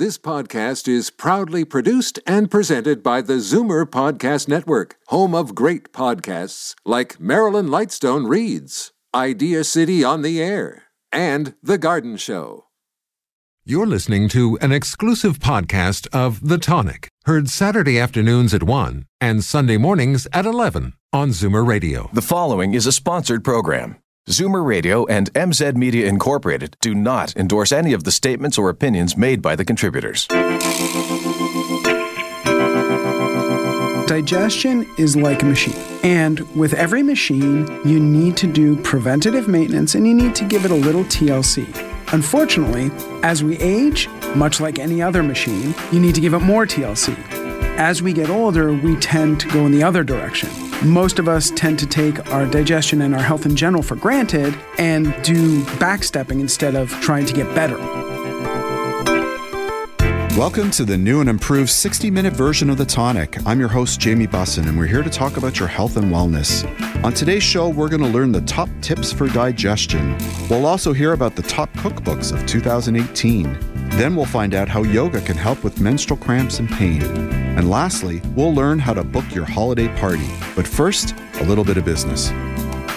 This podcast is proudly produced and presented by the Zoomer Podcast Network, home of great podcasts like Marilyn Lightstone Reads, Idea City on the Air, and The Garden Show. You're listening to an exclusive podcast of The Tonic, heard Saturday afternoons at 1 and Sunday mornings at 11 on Zoomer Radio. The following is a sponsored program. Zoomer Radio and MZ Media Incorporated do not endorse any of the statements or opinions made by the contributors. Digestion is like a machine. And with every machine, you need to do preventative maintenance and you need to give it a little TLC. Unfortunately, as we age, much like any other machine, you need to give it more TLC. As we get older, we tend to go in the other direction. Most of us tend to take our digestion and our health in general for granted and do backstepping instead of trying to get better. Welcome to the new and improved 60 minute version of The Tonic. I'm your host, Jamie Bussin, and we're here to talk about your health and wellness. On today's show, we're going to learn the top tips for digestion. We'll also hear about the top cookbooks of 2018. Then we'll find out how yoga can help with menstrual cramps and pain. And lastly, we'll learn how to book your holiday party. But first, a little bit of business.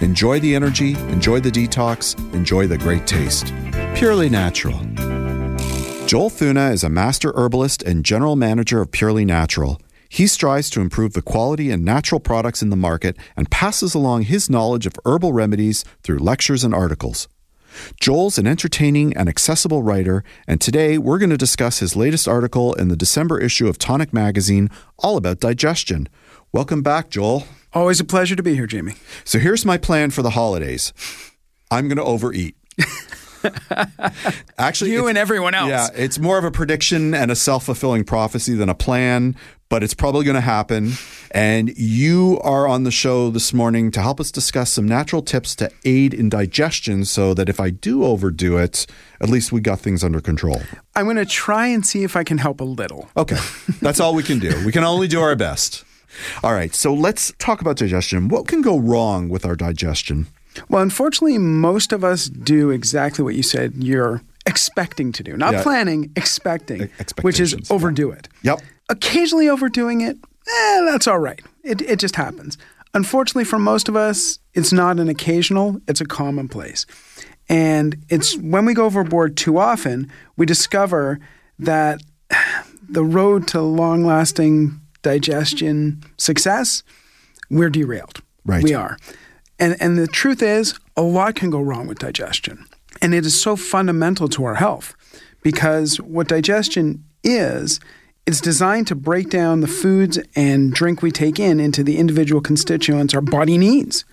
Enjoy the energy, enjoy the detox, enjoy the great taste. Purely natural. Joel Thuna is a master herbalist and general manager of Purely Natural. He strives to improve the quality and natural products in the market and passes along his knowledge of herbal remedies through lectures and articles. Joel's an entertaining and accessible writer, and today we're going to discuss his latest article in the December issue of Tonic Magazine all about digestion. Welcome back, Joel. Always a pleasure to be here, Jamie. So here's my plan for the holidays I'm going to overeat. Actually, You and everyone else. Yeah, it's more of a prediction and a self fulfilling prophecy than a plan, but it's probably going to happen. And you are on the show this morning to help us discuss some natural tips to aid in digestion so that if I do overdo it, at least we got things under control. I'm going to try and see if I can help a little. Okay, that's all we can do. We can only do our best. All right, so let's talk about digestion. What can go wrong with our digestion? Well, unfortunately, most of us do exactly what you said you're expecting to do. Not Yeah. planning, expecting, E- which is overdo it. Yep. Occasionally overdoing it, eh, that's all right. It, it just happens. Unfortunately, for most of us, it's not an occasional, it's a commonplace. And it's when we go overboard too often, we discover that the road to long lasting digestion success, we're derailed. Right. We are. And, and the truth is, a lot can go wrong with digestion. And it is so fundamental to our health because what digestion is, it's designed to break down the foods and drink we take in into the individual constituents our body needs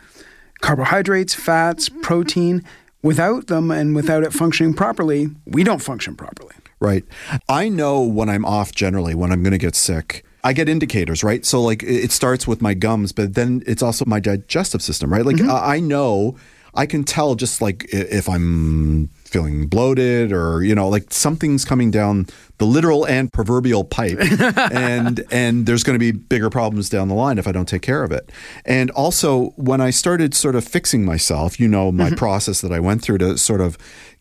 carbohydrates, fats, protein. Without them and without it functioning properly, we don't function properly. Right. I know when I'm off generally, when I'm going to get sick. I get indicators, right? So, like, it starts with my gums, but then it's also my digestive system, right? Like, mm-hmm. I I know, I can tell just like if I'm feeling bloated or, you know, like something's coming down the literal and proverbial pipe. and, and there's going to be bigger problems down the line if I don't take care of it. And also, when I started sort of fixing myself, you know, my mm-hmm. process that I went through to sort of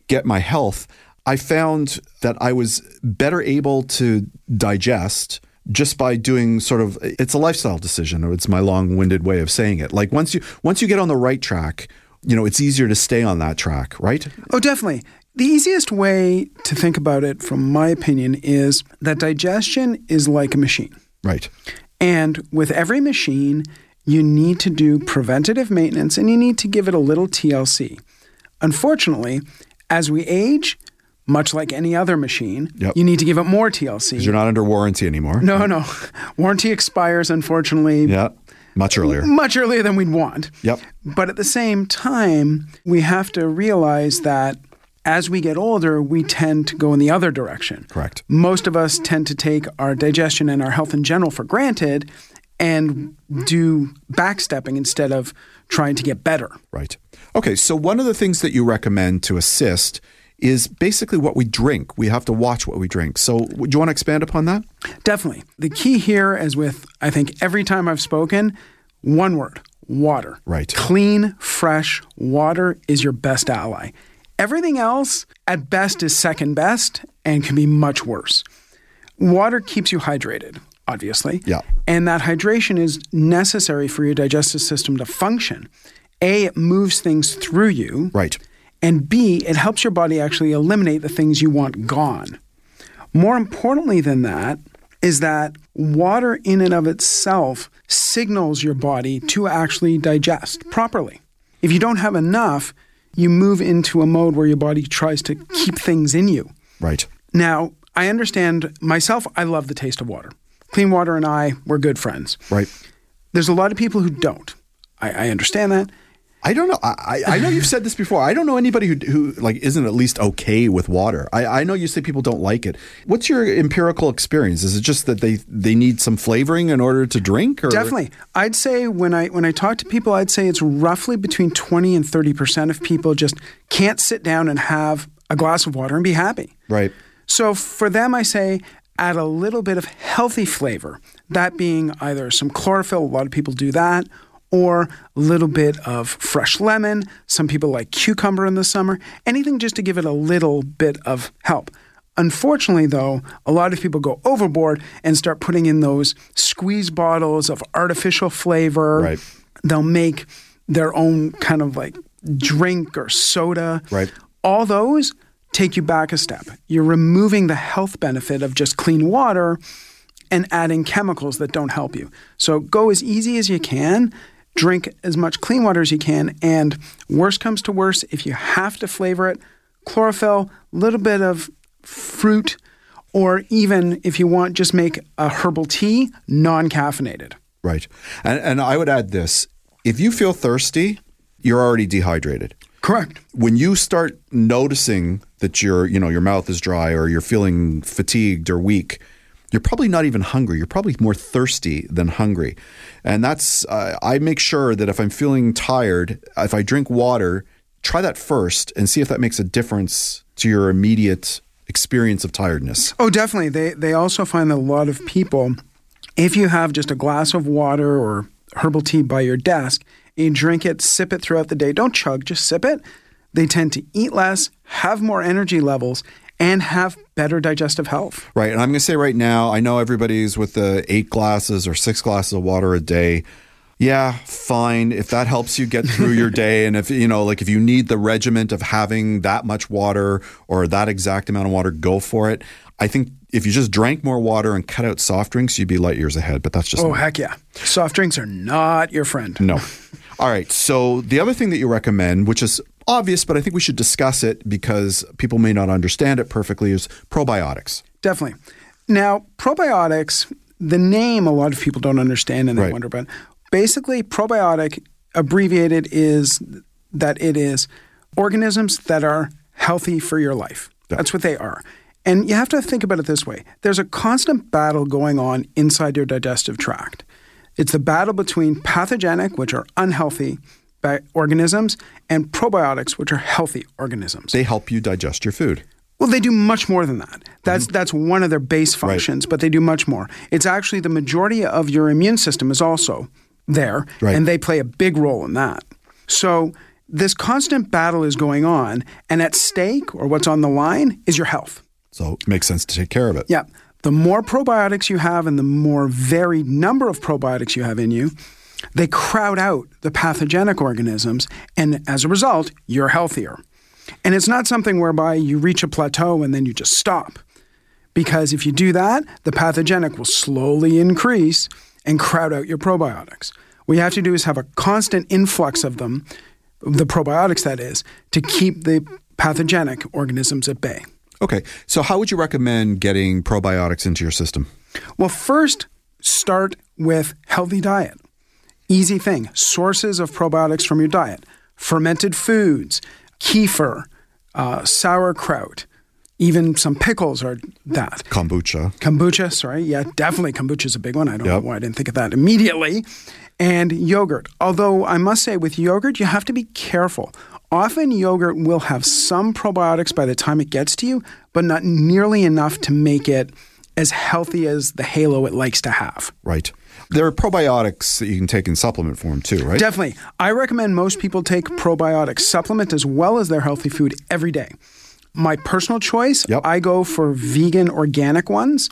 get my health, I found that I was better able to digest just by doing sort of it's a lifestyle decision or it's my long-winded way of saying it. Like once you once you get on the right track, you know, it's easier to stay on that track, right? Oh, definitely. The easiest way to think about it, from my opinion, is that digestion is like a machine. Right. And with every machine, you need to do preventative maintenance and you need to give it a little TLC. Unfortunately, as we age, much like any other machine, Yep. you need to give it more TLC. Because you're not under warranty anymore. no, no. Warranty expires, unfortunately, Yeah. Much earlier. much earlier than we'd want. Yep. But at the same time, we have to realize that as we get older, we tend to go in the other direction. Correct. Most of us tend to take our digestion and our health in general for granted and do backstepping instead of trying to get better. Right. Okay, so one of the things that you recommend to assist is basically what we drink. We have to watch what we drink. So, do you want to expand upon that? Definitely. The key here is with I think every time I've spoken, one word water. Right. Clean, fresh water is your best ally. Everything else, at best, is second best and can be much worse. Water keeps you hydrated, obviously. Yeah. And that hydration is necessary for your digestive system to function. A, it moves things through you. Right. And B, it helps your body actually eliminate the things you want gone. More importantly than that is that water in and of itself signals your body to actually digest properly. If you don't have enough, you move into a mode where your body tries to keep things in you. Right. Now, I understand myself, I love the taste of water. Clean water and I, we're good friends. Right. There's a lot of people who don't. I, I understand that. I don't know. I, I know you've said this before. I don't know anybody who, who like isn't at least okay with water. I, I know you say people don't like it. What's your empirical experience? Is it just that they they need some flavoring in order to drink? Or? Definitely. I'd say when I when I talk to people, I'd say it's roughly between twenty and thirty percent of people just can't sit down and have a glass of water and be happy. Right. So for them, I say add a little bit of healthy flavor. That being either some chlorophyll. A lot of people do that or a little bit of fresh lemon. Some people like cucumber in the summer. Anything just to give it a little bit of help. Unfortunately, though, a lot of people go overboard and start putting in those squeeze bottles of artificial flavor. Right. They'll make their own kind of like drink or soda. Right. All those take you back a step. You're removing the health benefit of just clean water and adding chemicals that don't help you. So go as easy as you can drink as much clean water as you can. And worst comes to worst, if you have to flavor it, chlorophyll, a little bit of fruit, or even if you want, just make a herbal tea, non caffeinated. Right. And, and I would add this if you feel thirsty, you're already dehydrated. Correct. When you start noticing that your, you know, your mouth is dry or you're feeling fatigued or weak, you're probably not even hungry. You're probably more thirsty than hungry. And that's, uh, I make sure that if I'm feeling tired, if I drink water, try that first and see if that makes a difference to your immediate experience of tiredness. Oh, definitely. They, they also find that a lot of people, if you have just a glass of water or herbal tea by your desk, you drink it, sip it throughout the day, don't chug, just sip it, they tend to eat less, have more energy levels, and have better digestive health. Right. And I'm going to say right now, I know everybody's with the eight glasses or six glasses of water a day. Yeah, fine. If that helps you get through your day, and if, you know, like if you need the regiment of having that much water or that exact amount of water, go for it. I think if you just drank more water and cut out soft drinks, you'd be light years ahead. But that's just. Oh, heck yeah. Soft drinks are not your friend. No. All right. So the other thing that you recommend, which is obvious, but I think we should discuss it because people may not understand it perfectly, is probiotics. Definitely. Now, probiotics, the name a lot of people don't understand and they Right. wonder about. Basically, probiotic abbreviated is that it is organisms that are healthy for your life. That's what they are. And you have to think about it this way there's a constant battle going on inside your digestive tract. It's the battle between pathogenic, which are unhealthy organisms, and probiotics, which are healthy organisms. They help you digest your food. Well, they do much more than that. That's mm-hmm. that's one of their base functions, but they do much more. It's actually the majority of your immune system is also there, Right. and they play a big role in that. So this constant battle is going on, and at stake or what's on the line is your health. So it makes sense to take care of it. Yeah. The more probiotics you have and the more varied number of probiotics you have in you, they crowd out the pathogenic organisms. And as a result, you're healthier. And it's not something whereby you reach a plateau and then you just stop. Because if you do that, the pathogenic will slowly increase and crowd out your probiotics. What you have to do is have a constant influx of them, the probiotics that is, to keep the pathogenic organisms at bay. Okay. So how would you recommend getting probiotics into your system? Well, first, start with healthy diet. Easy thing. Sources of probiotics from your diet: fermented foods, kefir, uh, sauerkraut, even some pickles are that. Kombucha. Kombucha, sorry. Yeah, definitely kombucha is a big one. I don't Yep. know why I didn't think of that immediately. And yogurt. Although I must say, with yogurt, you have to be careful. Often yogurt will have some probiotics by the time it gets to you, but not nearly enough to make it as healthy as the halo it likes to have. Right. There are probiotics that you can take in supplement form too, right? Definitely. I recommend most people take probiotic supplement as well as their healthy food every day. My personal choice, Yep. I go for vegan organic ones,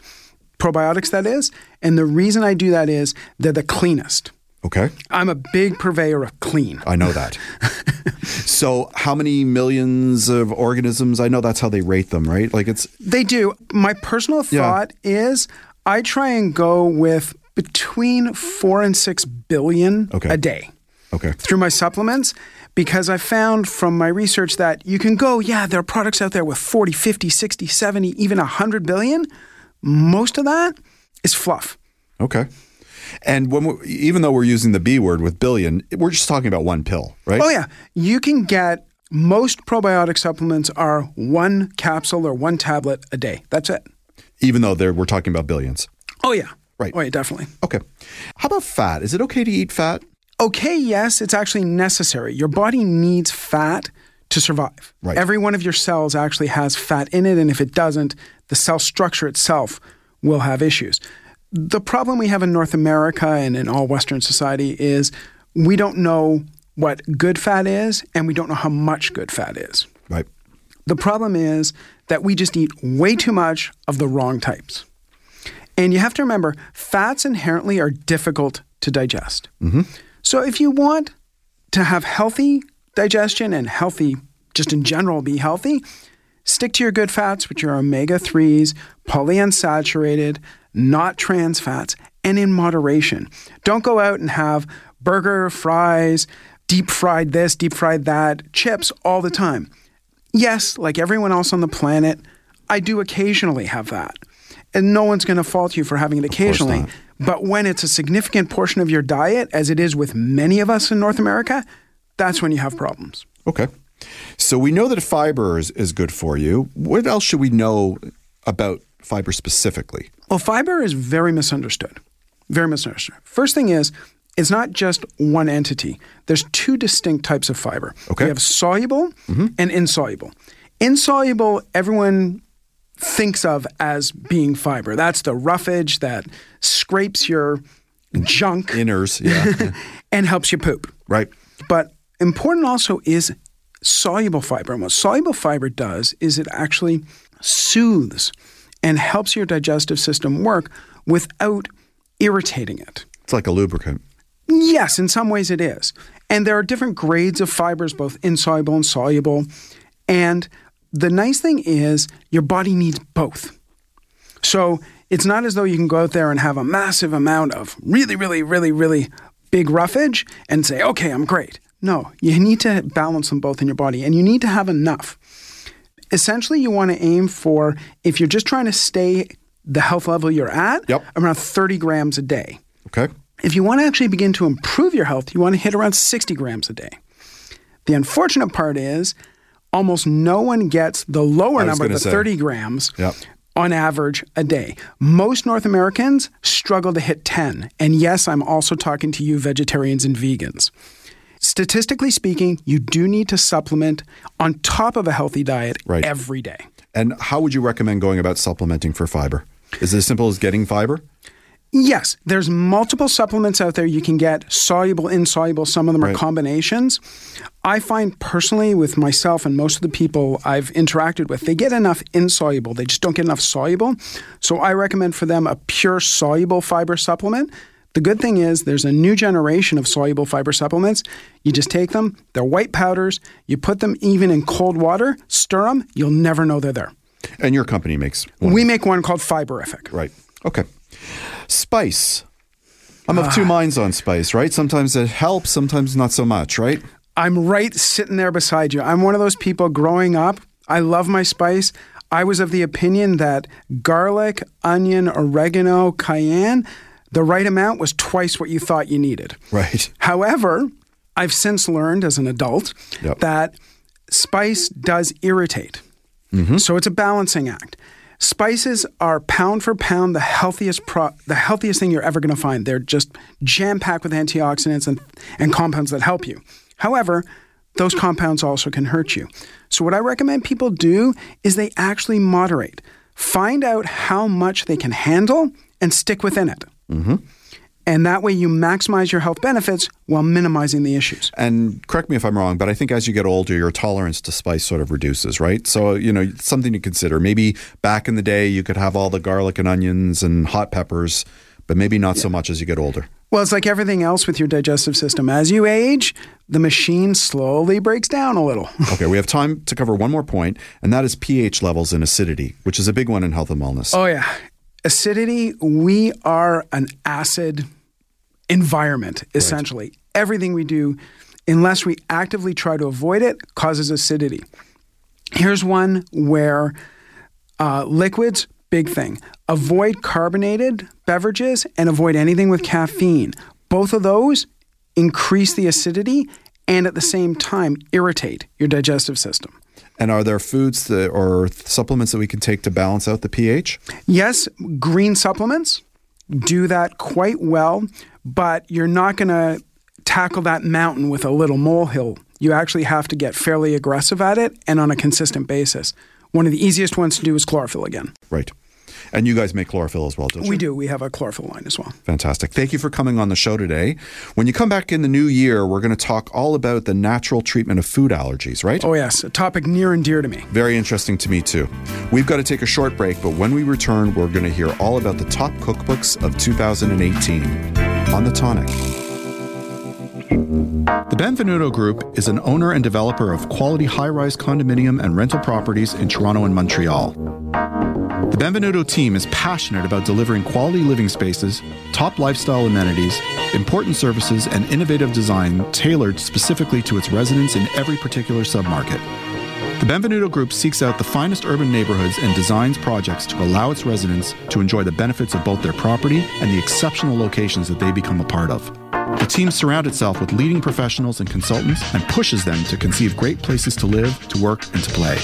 probiotics that is. And the reason I do that is they're the cleanest. okay. I'm a big purveyor of clean. I know that. so, how many millions of organisms? I know that's how they rate them, right? Like it's They do. My personal Yeah. thought is I try and go with between four and six billion Okay. a day. okay. through my supplements because I found from my research that you can go, yeah, there are products out there with 40, 50, 60, 70, even 100 billion. Most of that is fluff. Okay. And when even though we're using the B word with billion, we're just talking about one pill, right? Oh, yeah. You can get most probiotic supplements are one capsule or one tablet a day. That's it. Even though we're talking about billions. Oh, yeah. Right. Oh, yeah, definitely. Okay. How about fat? Is it okay to eat fat? Okay, yes, it's actually necessary. Your body needs fat to survive. Right. Every one of your cells actually has fat in it, and if it doesn't, the cell structure itself will have issues. The problem we have in North America and in all Western society is we don't know what good fat is, and we don't know how much good fat is. Right. The problem is that we just eat way too much of the wrong types. And you have to remember, fats inherently are difficult to digest. Mm-hmm. So if you want to have healthy digestion and healthy, just in general, be healthy, stick to your good fats, which are omega 3s, polyunsaturated, not trans fats, and in moderation. Don't go out and have burger, fries, deep fried this, deep fried that, chips all the time. Yes, like everyone else on the planet, I do occasionally have that. And no one's going to fault you for having it occasionally. But when it's a significant portion of your diet, as it is with many of us in North America, that's when you have problems. Okay. So we know that fiber is, is good for you. What else should we know about fiber specifically? Well, fiber is very misunderstood. Very misunderstood. First thing is, it's not just one entity. There's two distinct types of fiber. Okay. We have soluble mm-hmm. and insoluble. Insoluble, everyone thinks of as being fiber. That's the roughage that scrapes your junk Inners, yeah. and helps you poop. right. But important also is soluble fiber. And what soluble fiber does is it actually soothes and helps your digestive system work without irritating it. It's like a lubricant. Yes, in some ways it is. And there are different grades of fibers, both insoluble and soluble. And the nice thing is your body needs both. So it's not as though you can go out there and have a massive amount of really, really, really, really big roughage and say, okay, I'm great. No, you need to balance them both in your body and you need to have enough. Essentially, you want to aim for, if you're just trying to stay the health level you're at, Yep. around 30 grams a day. Okay. If you want to actually begin to improve your health, you want to hit around 60 grams a day. The unfortunate part is almost no one gets the lower number, the say. 30 grams, Yep. on average a day. Most North Americans struggle to hit 10. And yes, I'm also talking to you vegetarians and vegans. Statistically speaking, you do need to supplement on top of a healthy diet Right. every day. And how would you recommend going about supplementing for fiber? Is it as simple as getting fiber? Yes, there's multiple supplements out there you can get, soluble, insoluble, some of them Right. are combinations. I find personally with myself and most of the people I've interacted with, they get enough insoluble, they just don't get enough soluble. So I recommend for them a pure soluble fiber supplement. The good thing is there's a new generation of soluble fiber supplements. You just take them, they're white powders, you put them even in cold water, stir them, you'll never know they're there. And your company makes one. We make one called Fiberific. Right. Okay. Spice. I'm of two ah. minds on spice, right? Sometimes it helps, sometimes not so much, right? I'm right sitting there beside you. I'm one of those people growing up. I love my spice. I was of the opinion that garlic, onion, oregano, cayenne, the right amount was twice what you thought you needed. Right. However, I've since learned as an adult Yep. that spice does irritate. Mm-hmm. So it's a balancing act. Spices are pound for pound the healthiest pro- the healthiest thing you're ever going to find. They're just jam packed with antioxidants and, and compounds that help you. However, those compounds also can hurt you. So what I recommend people do is they actually moderate. Find out how much they can handle and stick within it. Mm-hmm. And that way you maximize your health benefits while minimizing the issues. And correct me if I'm wrong, but I think as you get older, your tolerance to spice sort of reduces, right? So, you know, something to consider. Maybe back in the day, you could have all the garlic and onions and hot peppers, but maybe not so much as you get older. Well, it's like everything else with your digestive system. As you age, the machine slowly breaks down a little. Okay, we have time to cover one more point, and that is pH levels and acidity, which is a big one in health and wellness. Oh, yeah. Acidity, we are an acid environment, essentially. Everything we do, unless we actively try to avoid it, causes acidity. Here's one where uh, liquids, big thing. Avoid carbonated beverages and avoid anything with caffeine. Both of those increase the acidity and at the same time irritate your digestive system. And are there foods that, or supplements that we can take to balance out the pH? Yes, green supplements do that quite well, but you're not going to tackle that mountain with a little molehill. You actually have to get fairly aggressive at it and on a consistent basis. One of the easiest ones to do is chlorophyll again. Right. And you guys make chlorophyll as well, don't you? We do. We have a chlorophyll line as well. Fantastic. Thank you for coming on the show today. When you come back in the new year, we're going to talk all about the natural treatment of food allergies, right? Oh, yes, a topic near and dear to me. Very interesting to me, too. We've got to take a short break, but when we return, we're going to hear all about the top cookbooks of 2018 on The Tonic. The Benvenuto Group is an owner and developer of quality high rise condominium and rental properties in Toronto and Montreal. The Benvenuto team is passionate about delivering quality living spaces, top lifestyle amenities, important services, and innovative design tailored specifically to its residents in every particular submarket. The Benvenuto Group seeks out the finest urban neighborhoods and designs projects to allow its residents to enjoy the benefits of both their property and the exceptional locations that they become a part of. The team surrounds itself with leading professionals and consultants and pushes them to conceive great places to live, to work, and to play.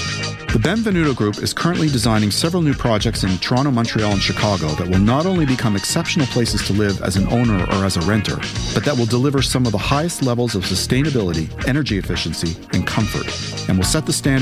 The Benvenuto Group is currently designing several new projects in Toronto, Montreal, and Chicago that will not only become exceptional places to live as an owner or as a renter, but that will deliver some of the highest levels of sustainability, energy efficiency, and comfort, and will set the standard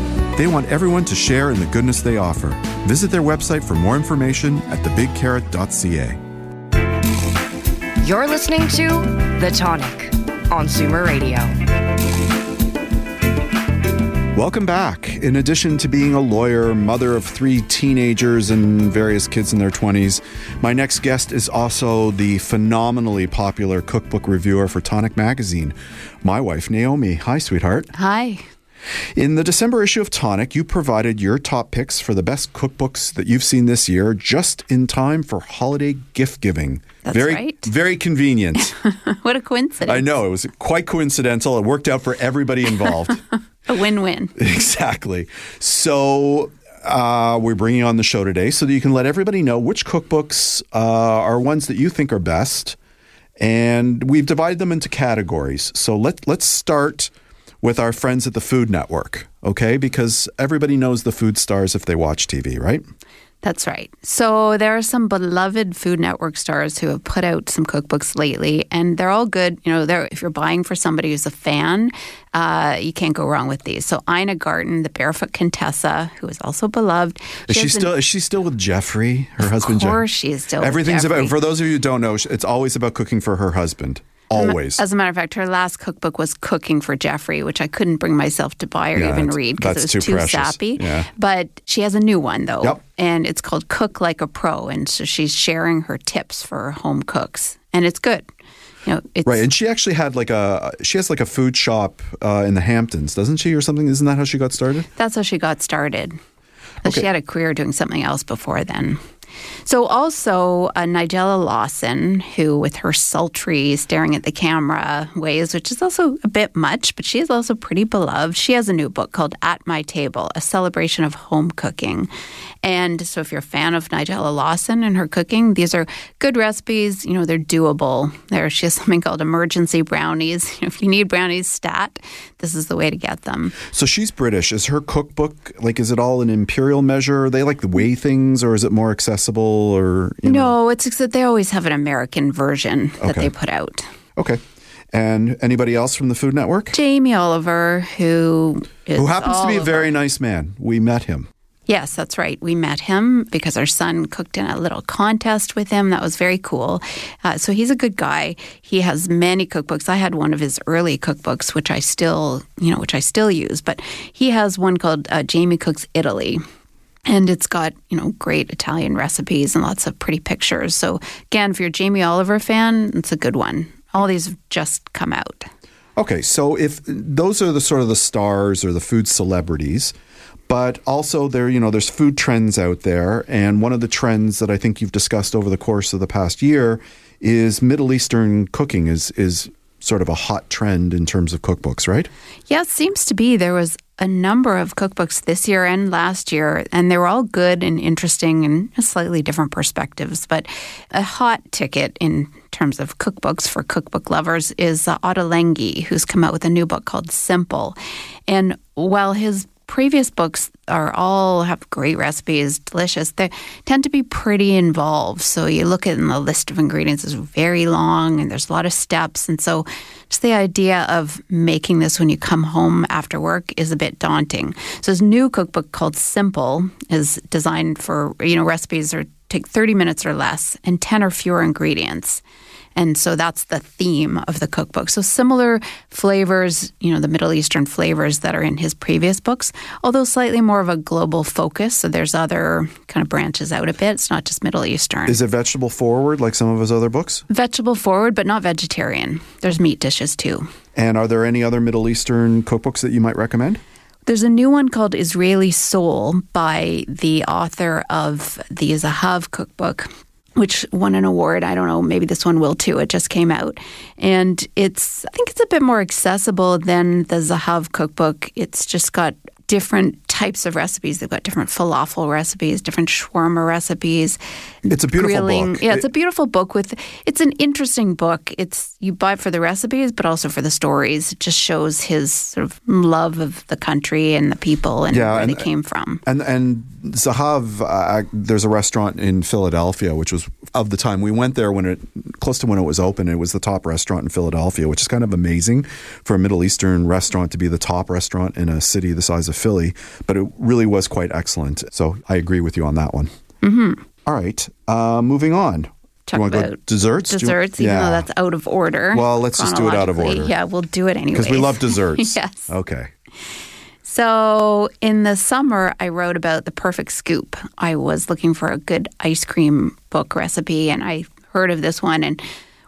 They want everyone to share in the goodness they offer. Visit their website for more information at thebigcarrot.ca. You're listening to The Tonic on Zoomer Radio. Welcome back. In addition to being a lawyer, mother of three teenagers and various kids in their 20s, my next guest is also the phenomenally popular cookbook reviewer for Tonic Magazine, my wife, Naomi. Hi, sweetheart. Hi. In the December issue of Tonic, you provided your top picks for the best cookbooks that you've seen this year just in time for holiday gift giving. That's very, right. Very convenient. What a coincidence. I know. It was quite coincidental. It worked out for everybody involved. A win win. exactly. So uh, we're bringing on the show today so that you can let everybody know which cookbooks uh, are ones that you think are best, and we've divided them into categories. So let let's start with our friends at the Food Network, okay? Because everybody knows the food stars if they watch TV, right? That's right. So there are some beloved Food Network stars who have put out some cookbooks lately, and they're all good. You know, they're, if you're buying for somebody who's a fan, uh, you can't go wrong with these. So Ina Garten, the Barefoot Contessa, who is also beloved. Is she has an- still is she still with Jeffrey, her husband? Of Jeff- course, she is still. with Everything's Jeffrey. about. For those of you who don't know, it's always about cooking for her husband. Always. As a matter of fact, her last cookbook was Cooking for Jeffrey, which I couldn't bring myself to buy or Yeah, even read because it was too too, precious. sappy. Yeah. But she has a new one though, Yep. and it's called Cook Like a Pro, and so she's sharing her tips for home cooks, and it's good. You know, it's, Right, and she actually had like a she has like a food shop uh, in the Hamptons, doesn't she, or something? Isn't that how she got started? That's how she got started. Okay. She had a career doing something else before then. So also uh, Nigella Lawson, who with her sultry staring at the camera ways, which is also a bit much, but she is also pretty beloved. She has a new book called At My Table: A Celebration of Home Cooking. And so if you're a fan of Nigella Lawson and her cooking, these are good recipes. You know, they're doable. There, she has something called emergency brownies. If you need brownies stat, this is the way to get them. So she's British. Is her cookbook like? Is it all an imperial measure? Are they like the weigh things, or is it more accessible? Or you know? No, it's that they always have an American version that Okay. they put out. Okay. And anybody else from the Food Network? Jamie Oliver, who is Who happens to be a very nice man. We met him. yes, that's right. We met him because our son cooked in a little contest with him. That was very cool. Uh, so he's a good guy. He has many cookbooks. I had one of his early cookbooks, which I still, you know, which I still use. But he has one called uh, Jamie Cooks Italy. And it's got, you know, great Italian recipes and lots of pretty pictures. So again, if you're a Jamie Oliver fan, it's a good one. All these have just come out. Okay, so if those are the sort of the stars or the food celebrities, but also there, you know, there's food trends out there, and one of the trends that I think you've discussed over the course of the past year is Middle Eastern cooking is is sort of a hot trend in terms of cookbooks, right? Yeah, it seems to be. There was a number of cookbooks this year and last year, and they were all good and interesting and slightly different perspectives. But a hot ticket in terms of cookbooks for cookbook lovers is uh, Ottolenghi, who's come out with a new book called Simple. And while his previous books are all have great recipes, delicious. They tend to be pretty involved. So you look at the list of ingredients is very long and there's a lot of steps. And so just the idea of making this when you come home after work is a bit daunting. So this new cookbook called Simple is designed for, you know, recipes are take 30 minutes or less and 10 or fewer ingredients. And so that's the theme of the cookbook. So similar flavors, you know, the Middle Eastern flavors that are in his previous books, although slightly more of a global focus. So there's other kind of branches out a bit. It's not just Middle Eastern. Is it vegetable forward like some of his other books? Vegetable forward, but not vegetarian. There's meat dishes too. And are there any other Middle Eastern cookbooks that you might recommend? There's a new one called Israeli Soul by the author of the Zahav cookbook, which won an award. I don't know, maybe this one will too. It just came out. And it's, I think it's a bit more accessible than the Zahav cookbook. It's just got different types of recipes. They've got different falafel recipes, different shawarma recipes. It's a beautiful grilling. book. Yeah, it's a beautiful book with it's an interesting book. It's you buy it for the recipes, but also for the stories. It just shows his sort of love of the country and the people and Yeah, where and- they came from. And and Zahav, uh, there's a restaurant in Philadelphia, which was of the time we went there when it close to when it was open. It was the top restaurant in Philadelphia, which is kind of amazing for a Middle Eastern restaurant to be the top restaurant in a city the size of Philly. But it really was quite excellent. So I agree with you on that one. Mm-hmm. right, uh, moving on. Talk you want to go about desserts? You- Desserts, even yeah. though that's out of order. Well, let's just do it out of order. Yeah, we'll do it anyway. because we love desserts. yes. Okay. So in the summer, I wrote about the perfect scoop. I was looking for a good ice cream book recipe, and I heard of this one. And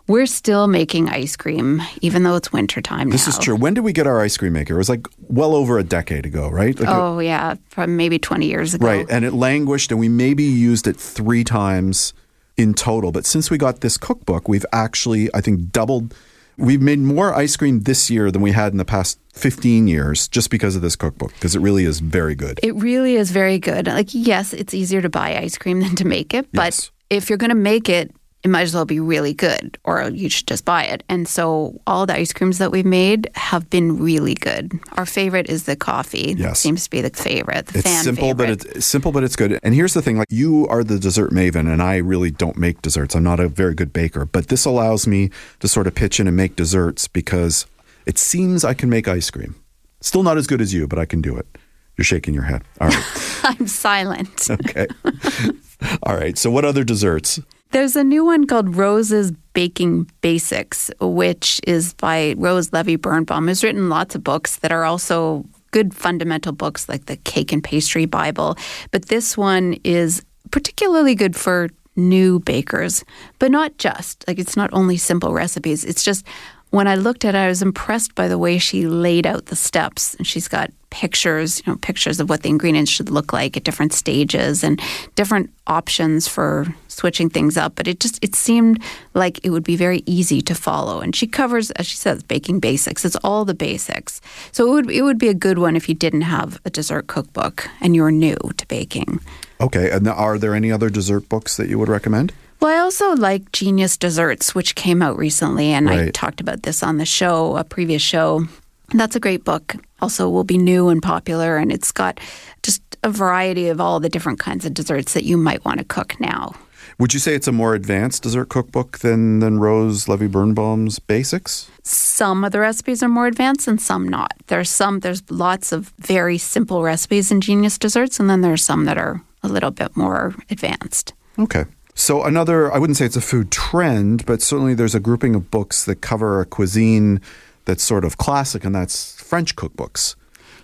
we're still making ice cream, even though it's wintertime This now. is true. When did we get our ice cream maker? It was like well over a decade ago, right? Like Oh yeah, from maybe twenty years ago. Right. And it languished, and we maybe used it three times in total. But since we got this cookbook, we've actually, I think, doubled. We've made more ice cream this year than we had in the past 15 years just because of this cookbook, because it really is very good. It really is very good. Like, yes, it's easier to buy ice cream than to make it, but Yes. if you're going to make it, it might as well be really good, or you should just buy it. And so, all the ice creams that we've made have been really good. Our favorite is the coffee. Yes. seems to be the favorite. The It's fan simple, favorite. but it's simple, but it's good. And here's the thing: like you are the dessert maven, and I really don't make desserts. I'm not a very good baker, but this allows me to sort of pitch in and make desserts because it seems I can make ice cream. Still not as good as you, but I can do it. You're shaking your head. All right. I'm silent. okay. All right. So, what other desserts? There's a new one called Rose's Baking Basics, which is by Rose Levy Beranbaum, who's written lots of books that are also good fundamental books like the Cake and Pastry Bible. But this one is particularly good for new bakers, but not just. Like it's not only simple recipes. It's just when I looked at it, I was impressed by the way she laid out the steps. And she's got pictures, you know, pictures of what the ingredients should look like at different stages and different options for switching things up. But it just it seemed like it would be very easy to follow. And she covers, as she says, baking basics. It's all the basics. So it would it would be a good one if you didn't have a dessert cookbook and you're new to baking. Okay, and are there any other dessert books that you would recommend? Well, I also like Genius Desserts, which came out recently, and I talked about this on the show, a previous show. That's a great book. Also, will be new and popular, and it's got just a variety of all the different kinds of desserts that you might want to cook now. Would you say it's a more advanced dessert cookbook than than Rose Levy Beranbaum's Basics? Some of the recipes are more advanced and some not. There's some, there's lots of very simple recipes in Genius Desserts, and then there's some that are a little bit more advanced. Okay. So another, I wouldn't say it's a food trend, but certainly there's a grouping of books that cover a cuisine that's sort of classic, and that's French cookbooks.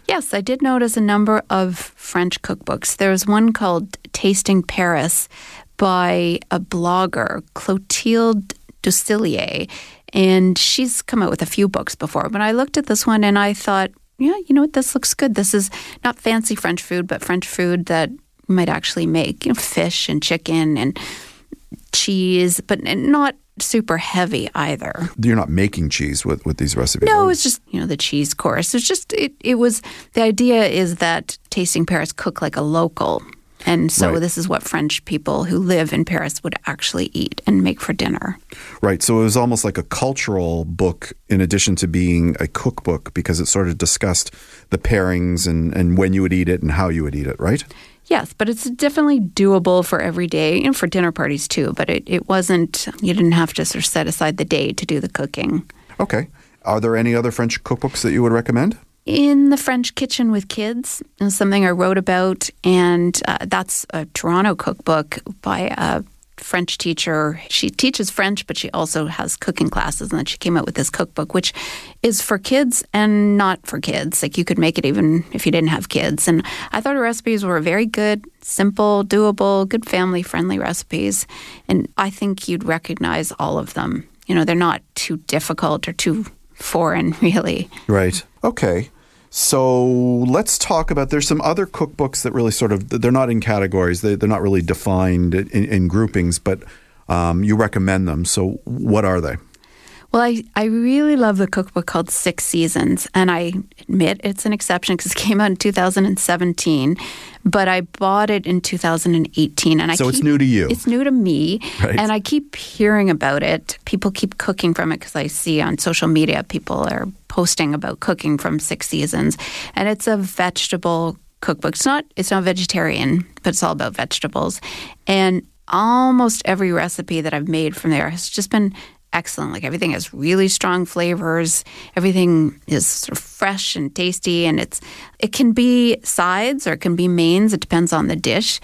Yes, I did notice a number of French cookbooks. There's one called Tasting Paris by a blogger, Clotilde Dusoulier, and she's come out with a few books before. But I looked at this one and I thought, yeah, you know what, this looks good. This is not fancy French food, but French food that you might actually make, you know, fish and chicken and cheese, but not super heavy either. You're not making cheese with, with these recipes. No, are it was just you know the cheese course. It's just it. It was the idea is that tasting Paris cook like a local, and so Right. this is what French people who live in Paris would actually eat and make for dinner. Right. So it was almost like a cultural book in addition to being a cookbook because it sort of discussed the pairings and, and when you would eat it and how you would eat it, right? Yes, but it's definitely doable for every day and for dinner parties too. But it, it wasn't. You didn't have to sort of set aside the day to do the cooking. Okay. Are there any other French cookbooks that you would recommend? in the French kitchen with kids is something I wrote about, and uh, that's a Toronto cookbook by a French teacher. She teaches French, but she also has cooking classes, and then she came out with this cookbook, which is for kids and not for kids. Like you could make it even if you didn't have kids. And I thought her recipes were very good, simple, doable, good family friendly recipes, and I think you'd recognize all of them. You know, they're not too difficult or too foreign, really. Right. Okay. So let's talk about. There's some other cookbooks that really sort of they're not in categories. They, they're not really defined in, in groupings, but um, you recommend them. So what are they? Well, I, I really love the cookbook called Six Seasons, and I admit it's an exception because it came out in 2017, but I bought it in 2018, and I So it's new to you. It's new to me, Right. and I keep hearing about it. People keep cooking from it because I see on social media people are posting about cooking from Six Seasons, and it's a vegetable cookbook. It's not it's not vegetarian, but it's all about vegetables, and almost every recipe that I've made from there has just been excellent. Like everything has really strong flavors. Everything is sort of fresh and tasty, and it's it can be sides or it can be mains. It depends on the dish,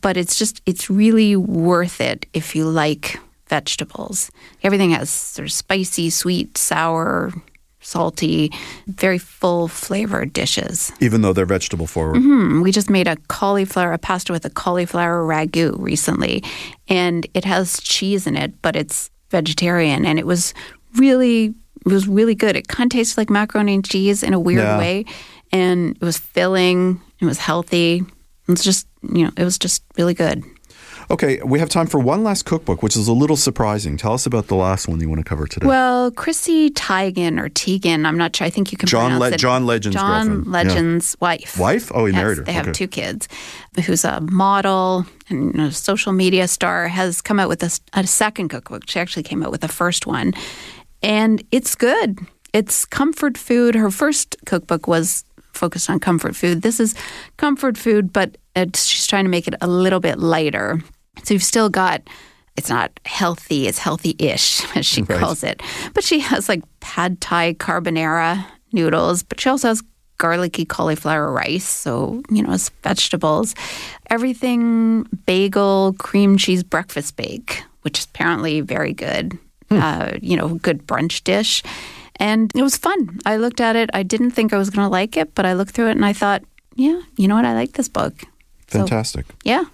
but it's just it's really worth it if you like vegetables. Everything has sort of spicy, sweet, sour, salty, very full flavored dishes. Even though they're vegetable forward. Mm, We just made a cauliflower, a pasta with a cauliflower ragu recently, and it has cheese in it, but it's vegetarian, and it was really, it was really good. It kind of tasted like macaroni and cheese in a weird Yeah. way, and it was filling. It was healthy. It was just, you know, it was just really good. Okay, we have time for one last cookbook, which is a little surprising. Tell us about the last one you want to cover today. Well, Chrissy Teigen or Tegan, I'm not sure. I think you can John pronounce Le- it. John Legend's John girlfriend. Yeah. Wife. Wife? Oh, he Yes, married her. They have Okay. two kids. Who's a model and a social media star has come out with a second cookbook. She actually came out with the first one, and it's good. It's comfort food. Her first cookbook was focused on comfort food. This is comfort food, but it's, she's trying to make it a little bit lighter. So you've still got. It's not healthy. It's healthy-ish, as she Right. calls it. But she has like pad thai carbonara noodles, but she also has garlicky cauliflower rice. So, you know, it's vegetables. Everything bagel, cream cheese breakfast bake, which is apparently very good. Uh, you know, good brunch dish. And it was fun. I looked at it. I didn't think I was going to like it, but I looked through it and I thought, yeah, you know what? I like this book. So, Fantastic. yeah.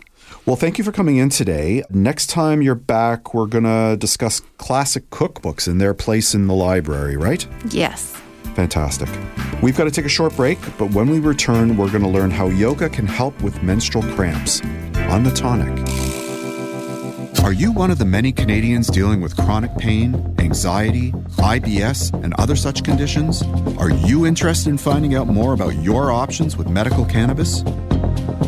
Well, thank you for coming in today. Next time you're back, we're going to discuss classic cookbooks and their place in the library, right? Yes. Fantastic. We've got to take a short break, but when we return, we're going to learn how yoga can help with menstrual cramps on the tonic. Are you one of the many Canadians dealing with chronic pain, anxiety, IBS, and other such conditions? Are you interested in finding out more about your options with medical cannabis?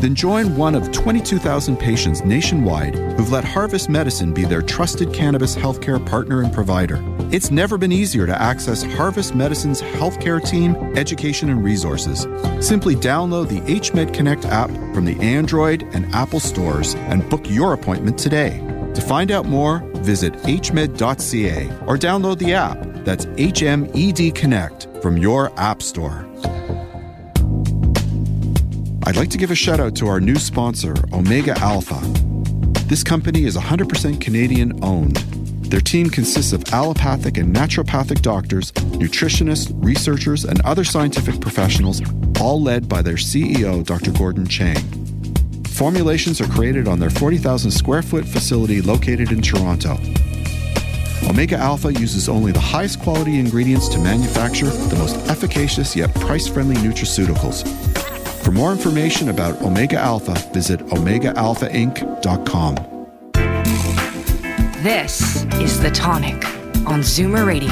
Then join one of 22,000 patients nationwide who've let Harvest Medicine be their trusted cannabis healthcare partner and provider. It's never been easier to access Harvest Medicine's healthcare team, education, and resources. Simply download the HMed Connect app from the Android and Apple stores and book your appointment today. To find out more, visit hmed.ca or download the app. That's HMED Connect from your App Store. I'd like to give a shout out to our new sponsor, Omega Alpha. This company is 100% Canadian owned. Their team consists of allopathic and naturopathic doctors, nutritionists, researchers, and other scientific professionals, all led by their CEO, Dr. Gordon Chang. Formulations are created on their 40,000 square foot facility located in Toronto. Omega Alpha uses only the highest quality ingredients to manufacture the most efficacious yet price friendly nutraceuticals. For more information about Omega Alpha, visit OmegaAlphaInc.com. This is The Tonic on Zoomer Radio.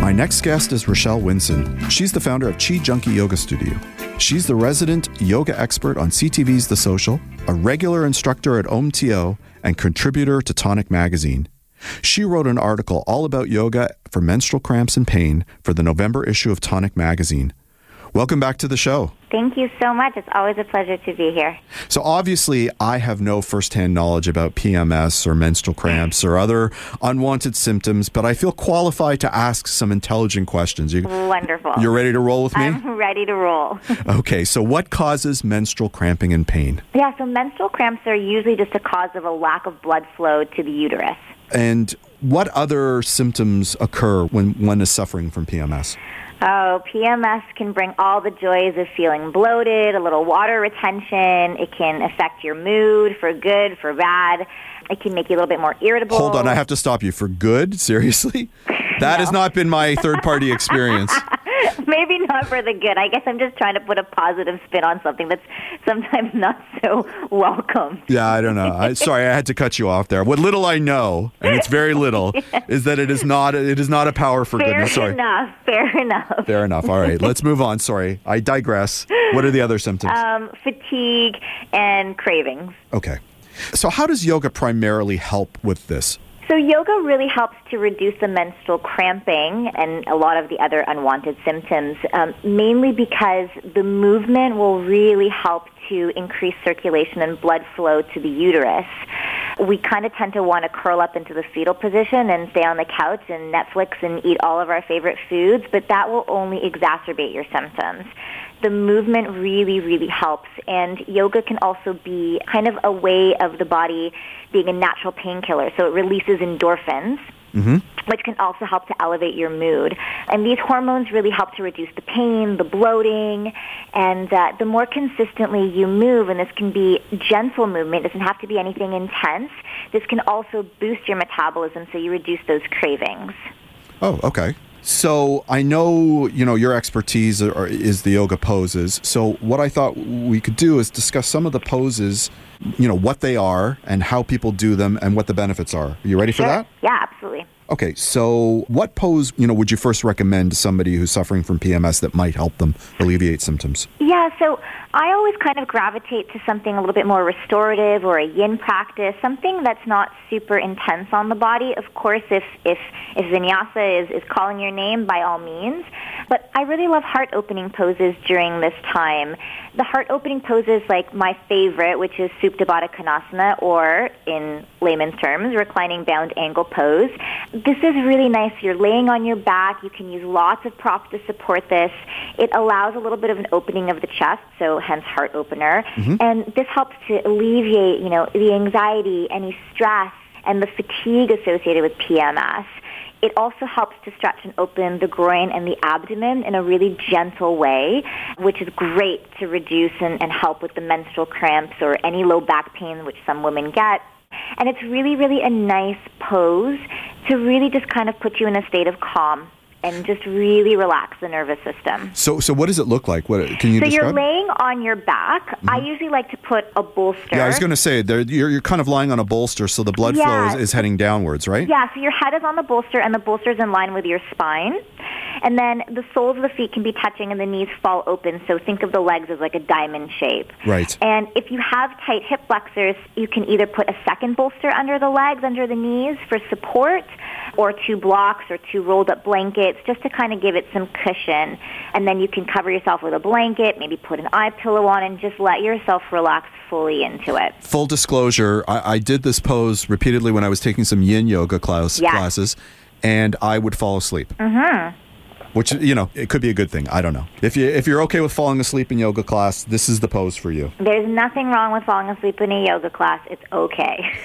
My next guest is Rochelle Winsor. She's the founder of Chi Junkie Yoga Studio. She's the resident yoga expert on CTV's The Social, a regular instructor at OMTO, and contributor to Tonic Magazine. She wrote an article all about yoga for menstrual cramps and pain for the November issue of Tonic Magazine. Welcome back to the show. Thank you so much. It's always a pleasure to be here. So, obviously, I have no firsthand knowledge about PMS or menstrual cramps or other unwanted symptoms, but I feel qualified to ask some intelligent questions. You, Wonderful. You're ready to roll with me? I'm ready to roll. okay, so what causes menstrual cramping and pain? yeah, so menstrual cramps are usually just a cause of a lack of blood flow to the uterus. And what other symptoms occur when one is suffering from PMS? Oh, PMS can bring all the joys of feeling bloated, a little water retention. It can affect your mood for good, for bad. It can make you a little bit more irritable. Hold on, I have to stop you. For good? Seriously? That has not been my third party experience. Maybe not for the good. I guess I'm just trying to put a positive spin on something that's sometimes not so welcome. Yeah, I don't know. I, sorry, I had to cut you off there. What little I know, and it's very little, is that it is not it is not a power for Fair goodness. Sorry. enough. Fair enough. Fair enough. All right, let's move on. Sorry, I digress. What are the other symptoms? Um, fatigue and cravings. okay. So, how does yoga primarily help with this? So yoga really helps to reduce the menstrual cramping and a lot of the other unwanted symptoms, um, mainly because the movement will really help to increase circulation and blood flow to the uterus. We kind of tend to want to curl up into the fetal position and stay on the couch and Netflix and eat all of our favorite foods, but that will only exacerbate your symptoms the movement really, really helps. And yoga can also be kind of a way of the body being a natural painkiller. So it releases endorphins. Which can also help to elevate your mood. And these hormones really help to reduce the pain, the bloating, and uh, the more consistently you move, and this can be gentle movement, it doesn't have to be anything intense, this can also boost your metabolism so you reduce those cravings. Oh, okay. So I know you know your expertise are, is the yoga poses. So what I thought we could do is discuss some of the poses, you know what they are and how people do them and what the benefits are. Are you ready for that? Yeah, absolutely. Okay, so what pose you know would you first recommend to somebody who's suffering from PMS that might help them alleviate symptoms? Yeah, so I always kind of gravitate to something a little bit more restorative or a yin practice, something that's not super intense on the body. Of course, if if if vinyasa is, is calling your name, by all means. But I really love heart opening poses during this time. The heart opening poses like my favorite, which is Supta Baddha Konasana, or in layman's terms, reclining bound angle pose. This is really nice. You're laying on your back. You can use lots of props to support this. It allows a little bit of an opening of the chest, so hence heart opener. Mm-hmm. And this helps to alleviate, you know, the anxiety, any stress, and the fatigue associated with PMS. It also helps to stretch and open the groin and the abdomen in a really gentle way, which is great to reduce and, and help with the menstrual cramps or any low back pain, which some women get. And it's really, really a nice pose to really just kind of put you in a state of calm and just really relax the nervous system. So, so what does it look like? What can you So describe? you're laying on your back. I mm-hmm. usually like to put a bolster. yeah, I was going to say there, you're, you're kind of lying on a bolster, so the blood flow is, is heading downwards, right? Yeah, so your head is on the bolster and the bolster is in line with your spine. And then the soles of the feet can be touching and the knees fall open. So think of the legs as like a diamond shape. Right. And if you have tight hip flexors, you can either put a second bolster under the legs, under the knees for support, or two blocks or two rolled up blankets just to kind of give it some cushion. And then you can cover yourself with a blanket, maybe put an eye pillow on, and just let yourself relax fully into it. Full disclosure, I, I did this pose repeatedly when I was taking some yin yoga class, Yeah. classes, and I would fall asleep. Mm-hmm. Which you know, it could be a good thing. I don't know. If you if you're okay with falling asleep in yoga class, this is the pose for you. There's nothing wrong with falling asleep in a yoga class. It's okay.